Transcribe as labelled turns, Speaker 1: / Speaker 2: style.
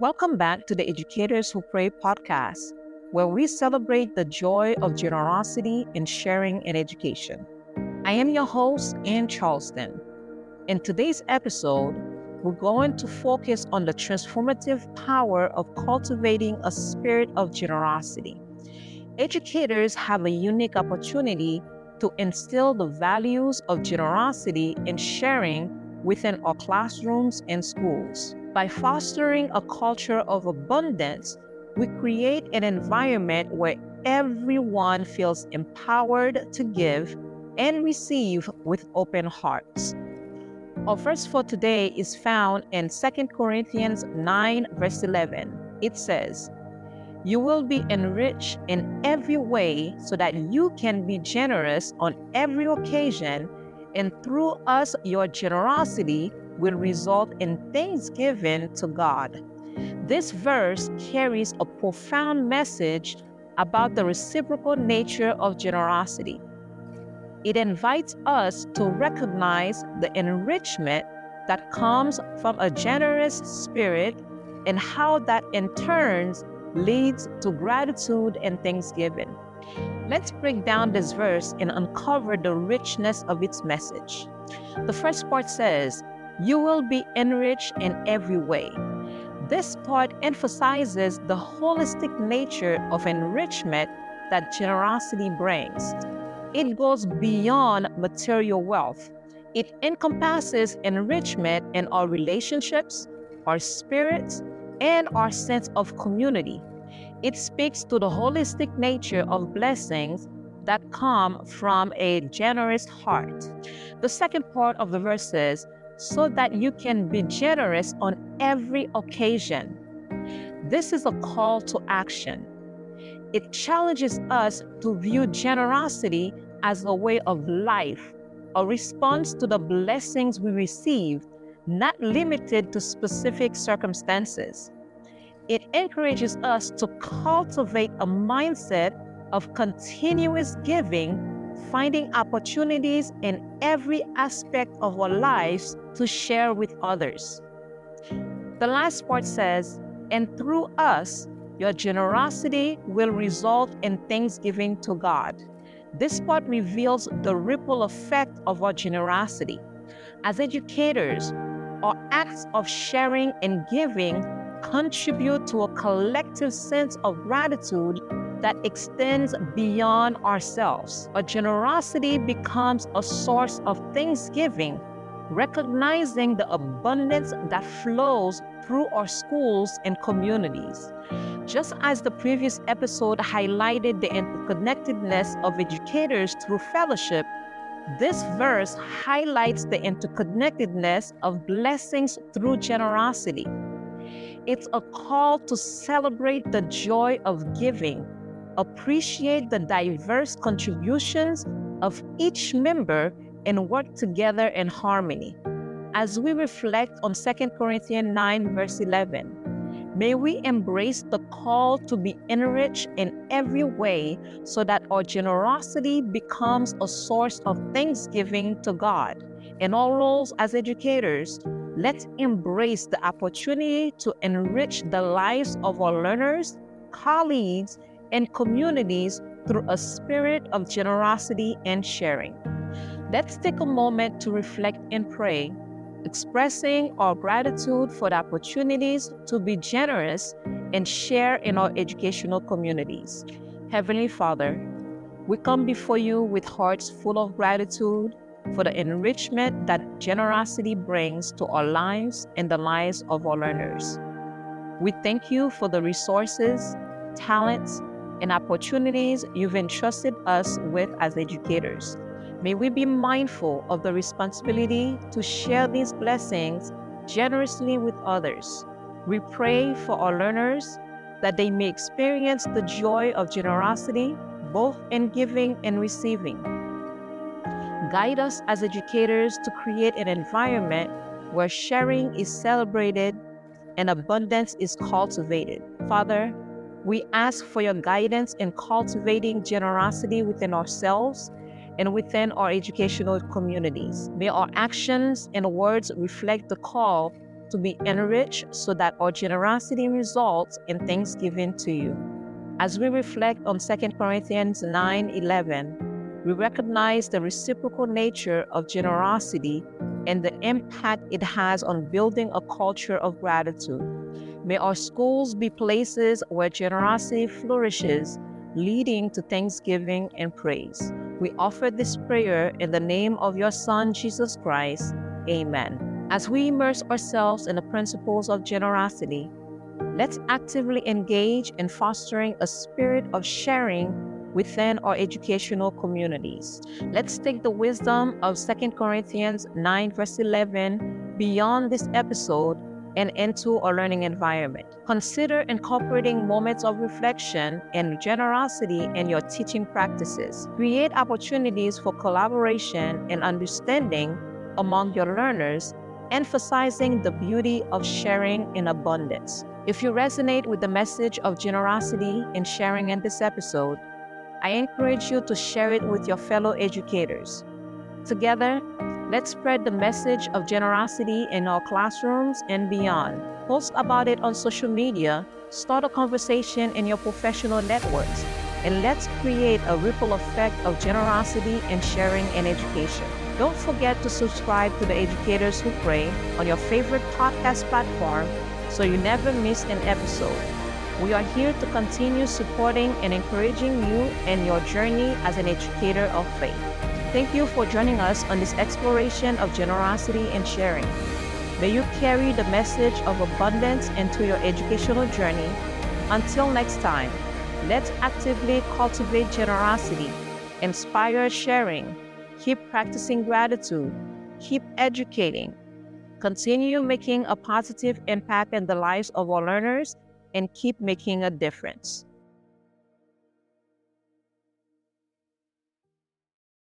Speaker 1: Welcome back to the Educators Who Pray podcast, where we celebrate the joy of generosity in sharing in education. I am your host, Ann Charleston. In today's episode, we're going to focus on the transformative power of cultivating a spirit of generosity. Educators have a unique opportunity to instill the values of generosity and sharing within our classrooms and schools. By fostering a culture of abundance, we create an environment where everyone feels empowered to give and receive with open hearts. Our verse for today is found in 2 Corinthians 9, verse 11. It says, You will be enriched in every way so that you can be generous on every occasion, and through us, your generosity will result in thanksgiving to God. This verse carries a profound message about the reciprocal nature of generosity. It invites us to recognize the enrichment that comes from a generous spirit and how that in turn leads to gratitude and thanksgiving. Let's break down this verse and uncover the richness of its message. The first part says, You will be enriched in every way. This part emphasizes the holistic nature of enrichment that generosity brings it goes beyond material wealth. It encompasses enrichment in our relationships, our spirits, and our sense of community. It speaks to the holistic nature of blessings that come from a generous heart. The second part of the verse says, so that you can be generous on every occasion. This is a call to action. It challenges us to view generosity as a way of life, a response to the blessings we receive, not limited to specific circumstances. It encourages us to cultivate a mindset of continuous giving, finding opportunities in every aspect of our lives to share with others. The last part says, and through us, your generosity will result in thanksgiving to God. This part reveals the ripple effect of our generosity. As educators, our acts of sharing and giving contribute to a collective sense of gratitude that extends beyond ourselves. Our generosity becomes a source of thanksgiving, recognizing the abundance that flows through our schools and communities. Just as the previous episode highlighted the interconnectedness of educators through fellowship, this verse highlights the interconnectedness of blessings through generosity. It's a call to celebrate the joy of giving, appreciate the diverse contributions of each member, and work together in harmony. As we reflect on 2 Corinthians 9, verse 11, May we embrace the call to be enriched in every way so that our generosity becomes a source of thanksgiving to God. In our roles as educators, let's embrace the opportunity to enrich the lives of our learners, colleagues, and communities through a spirit of generosity and sharing. Let's take a moment to reflect and pray expressing our gratitude for the opportunities to be generous and share in our educational communities. Heavenly Father, we come before you with hearts full of gratitude for the enrichment that generosity brings to our lives and the lives of our learners. We thank you for the resources, talents, and opportunities you've entrusted us with as educators. May we be mindful of the responsibility to share these blessings generously with others. We pray for our learners that they may experience the joy of generosity both in giving and receiving. Guide us as educators to create an environment where sharing is celebrated and abundance is cultivated. Father, we ask for your guidance in cultivating generosity within ourselves and within our educational communities. May our actions and words reflect the call to be enriched so that our generosity results in thanksgiving to you. As we reflect on 2 Corinthians 9 11, we recognize the reciprocal nature of generosity and the impact it has on building a culture of gratitude. May our schools be places where generosity flourishes, leading to thanksgiving and praise. We offer this prayer in the name of your Son, Jesus Christ. Amen. As we immerse ourselves in the principles of generosity, let's actively engage in fostering a spirit of sharing within our educational communities. Let's take the wisdom of 2 Corinthians 9, verse 11, beyond this episode and into a learning environment. Consider incorporating moments of reflection and generosity in your teaching practices. Create opportunities for collaboration and understanding among your learners, emphasizing the beauty of sharing in abundance. If you resonate with the message of generosity and sharing in this episode, I encourage you to share it with your fellow educators. Together, let's spread the message of generosity in our classrooms and beyond. Post about it on social media, start a conversation in your professional networks, and let's create a ripple effect of generosity and sharing in education. Don't forget to subscribe to the Educators Who Pray on your favorite podcast platform so you never miss an episode. We are here to continue supporting and encouraging you in your journey as an educator of faith. Thank you for joining us on this exploration of generosity and sharing. May you carry the message of abundance into your educational journey. Until next time, let's actively cultivate generosity, inspire sharing, keep practicing gratitude, keep educating, continue making a positive impact in the lives of our learners and keep making a difference.